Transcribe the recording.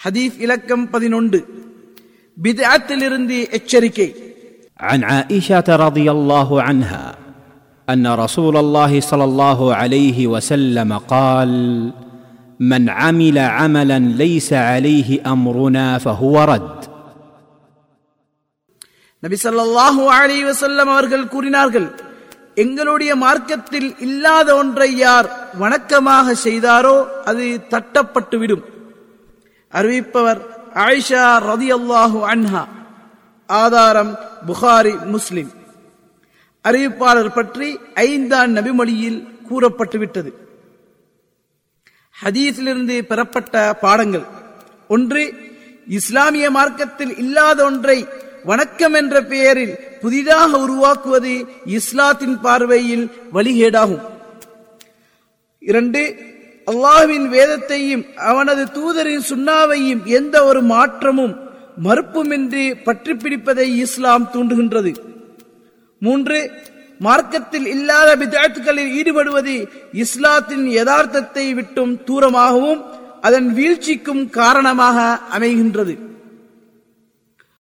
ஹதீஸ் இலக்கம் பதினொன்று பித்அத்திலிருந்து எச்சரிக்கை عن عائشه رضي الله عنها ان رسول الله صلى الله عليه وسلم قال من عمل عملا ليس عليه امرنا فهو رد நபி ஸல்லல்லாஹு அலைஹி வஸல்லம் அவர்கள் கூறினார்கள் எங்களுடைய மார்க்கத்தில் இல்லாத ஒன்றை யார் வணக்கமாக செய்தாரோ அது தட்டப்பட்டுவிடும் அறிவிப்பவர் ஆயிஷா ரதியல்லாஹு அன்ஹா. ஆதாரம் புகாரி முஸ்லிம். அறிவிப்பாளர் பற்றி ஐந்தாம் நபிமொழியில் கூறப்பட்டுவிட்டது. ஹதீஸிலிருந்து பெறப்பட்ட பாடங்கள். ஒன்று இஸ்லாமிய மார்க்கத்தில் இல்லாத ஒன்றை வணக்கம் என்ற பெயரில் புதிதாக உருவாக்குவது இஸ்லாத்தின் பார்வையில் வழிகேடாகும். இரண்டு அல்லாஹ்வின் வேதத்தையும் அவனது தூதரின் சுண்ணாவையும் எந்த ஒரு மாற்றமும் மறுப்புமின்றி பற்றி பிடிப்பதை இஸ்லாம் தூண்டுகின்றது. மூன்று மார்க்கத்தில் இல்லாத பிதாத்துகளில் ஈடுபடுவது இஸ்லாத்தின் யதார்த்தத்தை விட்டும் தூரமாகவும் அதன் வீழ்ச்சிக்கும் காரணமாக அமைகின்றது.